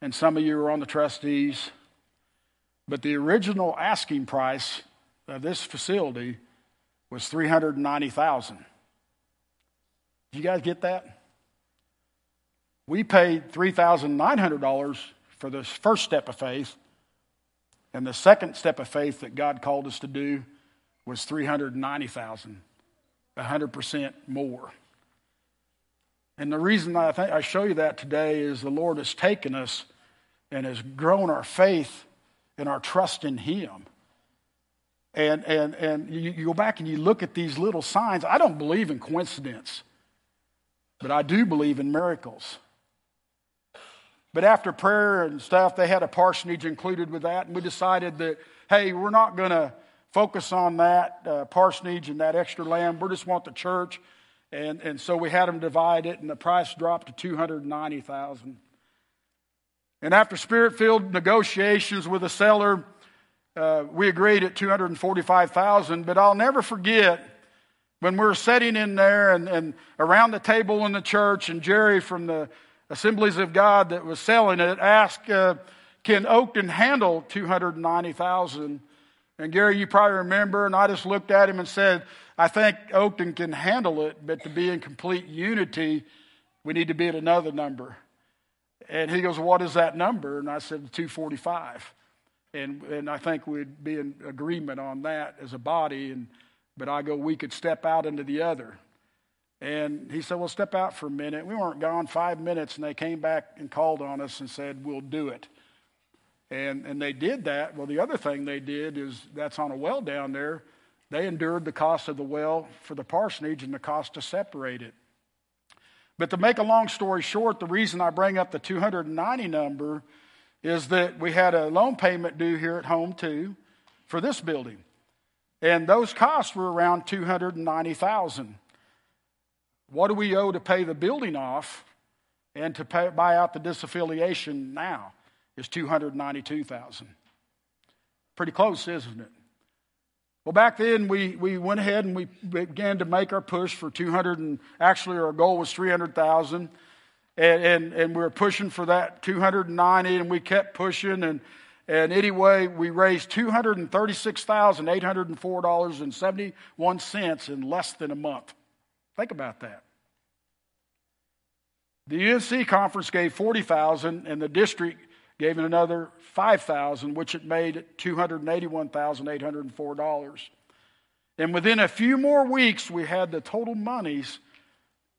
and some of you are on the trustees. But the original asking price of this facility was 390,000. Did you guys get that? We paid $3,900 for the first step of faith, and the second step of faith that God called us to do was 390,000, 100% more. And the reason I, think I show you that today is the Lord has taken us and has grown our faith and our trust in Him. And, and, and you, you go back and you look at these little signs. I don't believe in coincidence, but I do believe in miracles. But after prayer and stuff, they had a parsonage included with that, and we decided that, hey, we're not going to focus on that uh, parsonage and that extra land. We just want the church. And, and so we had them divide it, and the price dropped to 290000 and after spirit filled negotiations with the seller, uh, we agreed at 245000 But I'll never forget when we were sitting in there and, and around the table in the church, and Jerry from the Assemblies of God that was selling it asked, uh, Can Oakton handle 290000 And Gary, you probably remember, and I just looked at him and said, I think Oakton can handle it, but to be in complete unity, we need to be at another number. And he goes, What is that number? And I said, 245. And, and I think we'd be in agreement on that as a body. And, but I go, We could step out into the other. And he said, Well, step out for a minute. We weren't gone five minutes, and they came back and called on us and said, We'll do it. And, and they did that. Well, the other thing they did is that's on a well down there. They endured the cost of the well for the parsonage and the cost to separate it. But to make a long story short, the reason I bring up the 290 number is that we had a loan payment due here at home too for this building. And those costs were around 290,000. What do we owe to pay the building off and to pay, buy out the disaffiliation now is 292,000. Pretty close, isn't it? Well, back then we, we went ahead and we began to make our push for 200 and actually our goal was 300,000. And, and, and we were pushing for that 290 and we kept pushing and, and anyway, we raised $236,804.71 in less than a month. Think about that. The UNC conference gave 40,000 and the district gave it another 5000 which it made $281,804. And within a few more weeks, we had the total monies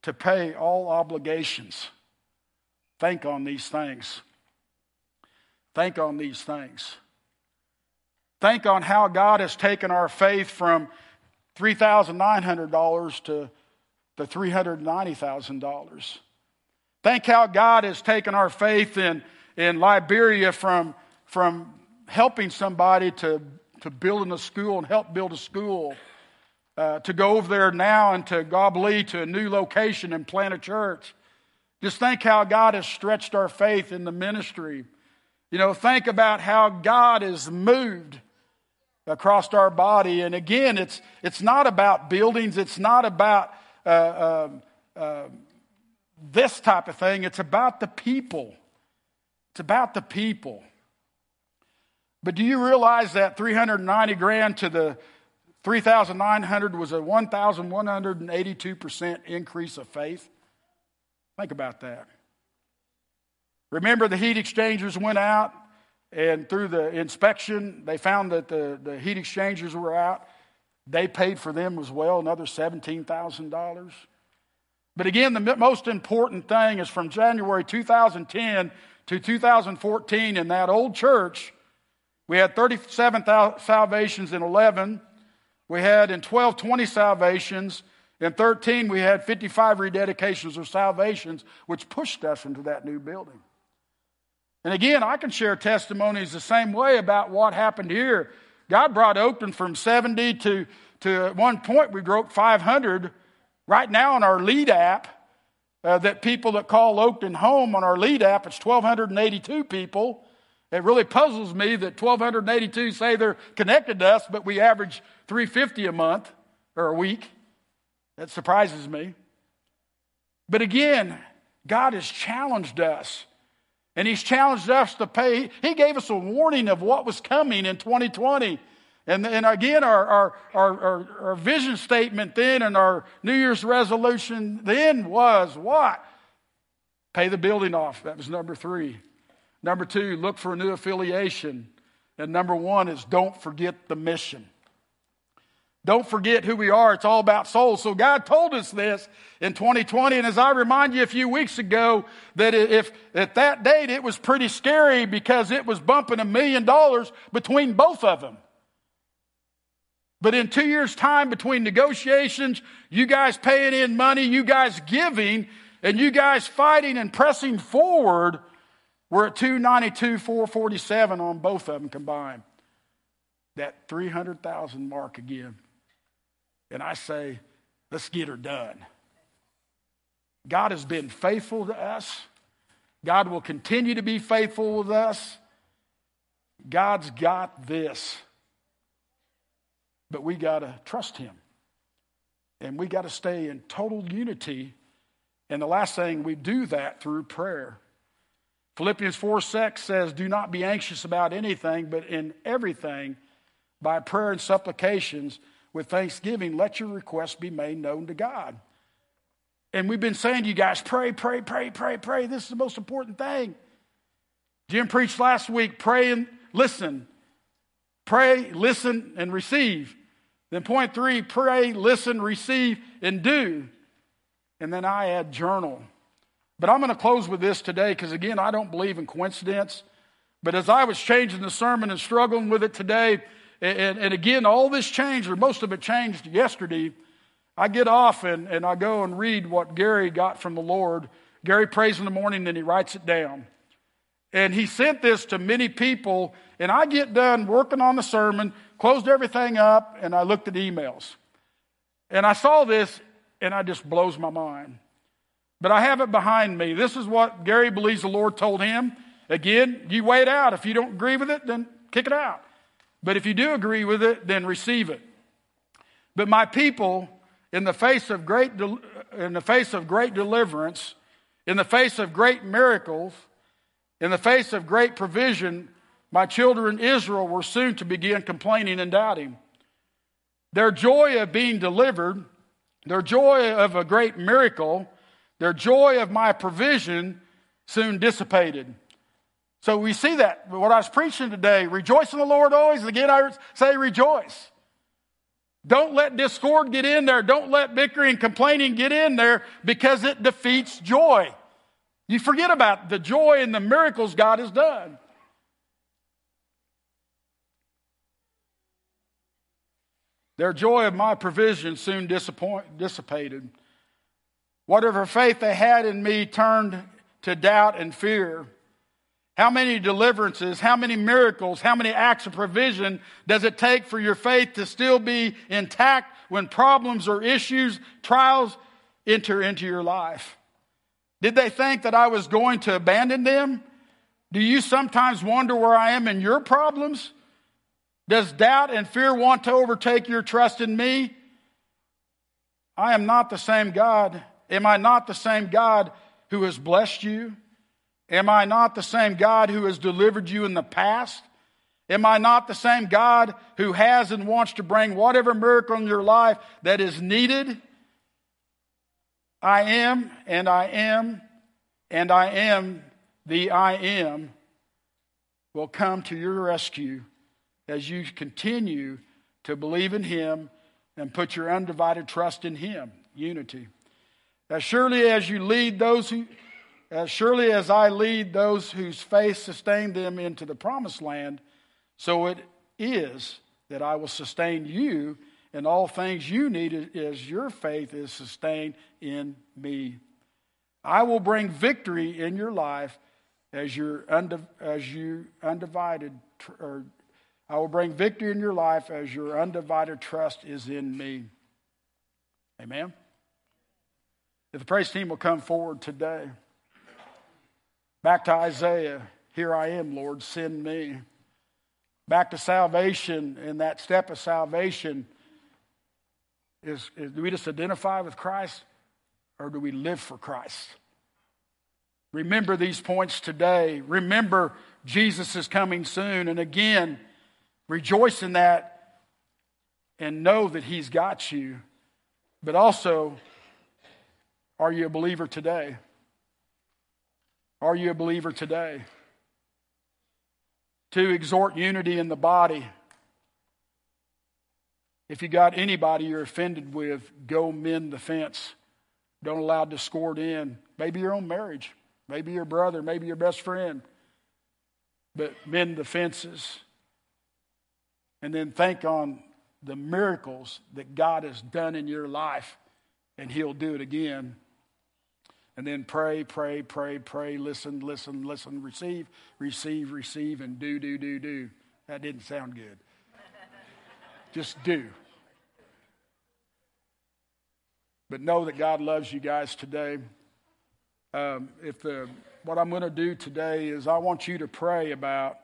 to pay all obligations. Think on these things. Think on these things. Think on how God has taken our faith from $3,900 to the $390,000. Think how God has taken our faith in in Liberia from, from helping somebody to, to building a school and help build a school, uh, to go over there now and to Goblee to a new location and plant a church. Just think how God has stretched our faith in the ministry. You know, think about how God has moved across our body. And again, it's, it's not about buildings, it's not about uh, uh, uh, this type of thing, it's about the people. It's about the people. But do you realize that 390 grand to the 3,900 was a 1,182% increase of faith? Think about that. Remember, the heat exchangers went out, and through the inspection, they found that the, the heat exchangers were out. They paid for them as well, another $17,000. But again, the most important thing is from January 2010 to 2014 in that old church, we had 37 salvations in 11. We had in 12, 20 salvations. In 13, we had 55 rededications or salvations, which pushed us into that new building. And again, I can share testimonies the same way about what happened here. God brought Oakton from 70 to, to at one point we broke 500. Right now on our lead app, uh, that people that call Oakton home on our lead app, it's 1,282 people. It really puzzles me that 1,282 say they're connected to us, but we average 350 a month or a week. That surprises me. But again, God has challenged us. And He's challenged us to pay. He gave us a warning of what was coming in 2020. And, and again, our, our, our, our, vision statement then and our New Year's resolution then was what? Pay the building off. That was number three. Number two, look for a new affiliation. And number one is don't forget the mission. Don't forget who we are. It's all about souls. So God told us this in 2020. And as I remind you a few weeks ago, that if at that date it was pretty scary because it was bumping a million dollars between both of them. But in two years' time, between negotiations, you guys paying in money, you guys giving, and you guys fighting and pressing forward, we're at 292, 447 on both of them combined. That 300,000 mark again. And I say, let's get her done. God has been faithful to us. God will continue to be faithful with us. God's got this. But we got to trust Him. And we got to stay in total unity. And the last thing, we do that through prayer. Philippians 4 6 says, Do not be anxious about anything, but in everything, by prayer and supplications, with thanksgiving, let your requests be made known to God. And we've been saying to you guys, pray, pray, pray, pray, pray. This is the most important thing. Jim preached last week, pray and listen. Pray, listen, and receive. Then point three, pray, listen, receive, and do. And then I add journal. But I'm going to close with this today because, again, I don't believe in coincidence. But as I was changing the sermon and struggling with it today, and, and again, all this changed, or most of it changed yesterday. I get off and, and I go and read what Gary got from the Lord. Gary prays in the morning and he writes it down. And he sent this to many people. And I get done working on the sermon, closed everything up, and I looked at emails. And I saw this and it just blows my mind. But I have it behind me. This is what Gary believes the Lord told him. Again, you wait out. If you don't agree with it, then kick it out. But if you do agree with it, then receive it. But my people, in the face of great, in the face of great deliverance, in the face of great miracles, in the face of great provision, my children Israel were soon to begin complaining and doubting. Their joy of being delivered, their joy of a great miracle, their joy of my provision soon dissipated. So we see that. What I was preaching today, rejoice in the Lord always. Again, I say rejoice. Don't let discord get in there. Don't let bickering and complaining get in there because it defeats joy. You forget about the joy and the miracles God has done. Their joy of my provision soon dissipated. Whatever faith they had in me turned to doubt and fear. How many deliverances, how many miracles, how many acts of provision does it take for your faith to still be intact when problems or issues, trials enter into your life? Did they think that I was going to abandon them? Do you sometimes wonder where I am in your problems? Does doubt and fear want to overtake your trust in me? I am not the same God. Am I not the same God who has blessed you? Am I not the same God who has delivered you in the past? Am I not the same God who has and wants to bring whatever miracle in your life that is needed? I am, and I am, and I am the I am will come to your rescue as you continue to believe in Him and put your undivided trust in Him. Unity. As surely as you lead those who, as surely as I lead those whose faith sustained them into the promised land, so it is that I will sustain you in all things you need as your faith is sustained in me. I will bring victory in your life as your as you undivided or I will bring victory in your life as your undivided trust is in me. Amen. If the praise team will come forward today. Back to Isaiah. Here I am, Lord, send me. Back to salvation and that step of salvation is, is do we just identify with Christ or do we live for Christ? Remember these points today. Remember Jesus is coming soon. And again, rejoice in that and know that He's got you. But also, are you a believer today? Are you a believer today? To exhort unity in the body. If you got anybody you're offended with, go mend the fence. Don't allow discord in. Maybe your own marriage, maybe your brother, maybe your best friend. But mend the fences. And then think on the miracles that God has done in your life, and He'll do it again. And then pray, pray, pray, pray, listen, listen, listen, receive, receive, receive, and do, do, do, do. That didn't sound good. Just do. But know that God loves you guys today. Um, if the, what I'm going to do today is I want you to pray about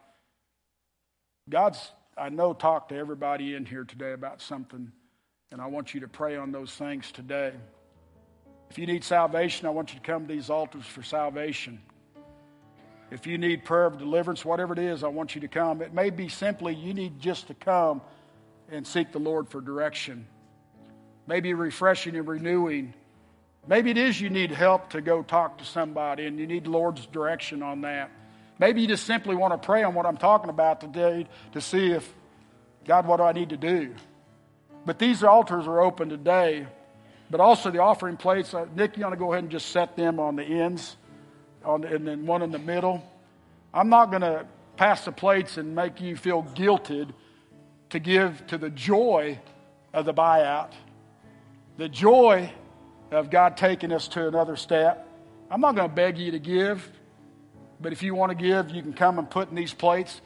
God's, I know, talk to everybody in here today about something, and I want you to pray on those things today. If you need salvation, I want you to come to these altars for salvation. If you need prayer of deliverance, whatever it is, I want you to come. It may be simply you need just to come and seek the Lord for direction. Maybe refreshing and renewing. Maybe it is you need help to go talk to somebody and you need the Lord's direction on that. Maybe you just simply want to pray on what I'm talking about today to see if, God, what do I need to do? But these altars are open today but also the offering plates. Uh, Nick, you want to go ahead and just set them on the ends, on the, and then one in the middle. I'm not going to pass the plates and make you feel guilted to give to the joy of the buyout, the joy of God taking us to another step. I'm not going to beg you to give, but if you want to give, you can come and put in these plates.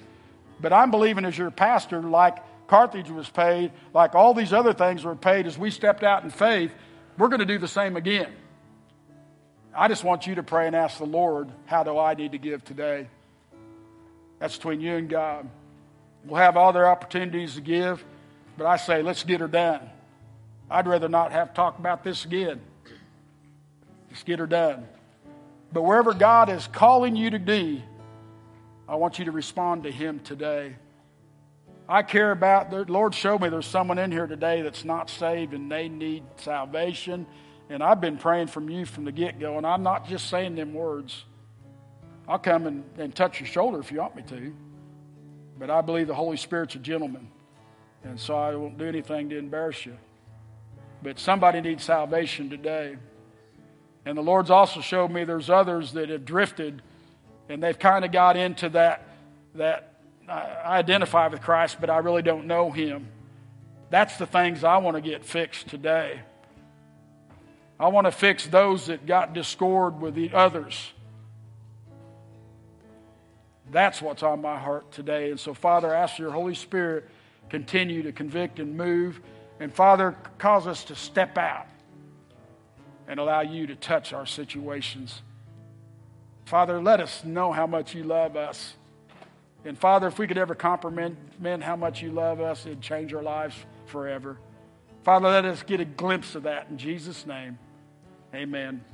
But I'm believing as your pastor, like Carthage was paid, like all these other things were paid as we stepped out in faith, we're going to do the same again. I just want you to pray and ask the Lord, how do I need to give today? That's between you and God. We'll have other opportunities to give, but I say, let's get her done. I'd rather not have to talk about this again. Just get her done. But wherever God is calling you to be, I want you to respond to Him today. I care about, the Lord showed me there's someone in here today that's not saved and they need salvation. And I've been praying from you from the get go, and I'm not just saying them words. I'll come and, and touch your shoulder if you want me to. But I believe the Holy Spirit's a gentleman, and so I won't do anything to embarrass you. But somebody needs salvation today. And the Lord's also showed me there's others that have drifted and they've kind of got into that, that I identify with Christ, but I really don't know Him. That's the things I want to get fixed today. I want to fix those that got discord with the others. That's what's on my heart today. And so, Father, ask your Holy Spirit continue to convict and move. And, Father, cause us to step out and allow you to touch our situations. Father, let us know how much you love us. And Father, if we could ever compliment how much you love us, it'd change our lives forever. Father, let us get a glimpse of that in Jesus' name. Amen.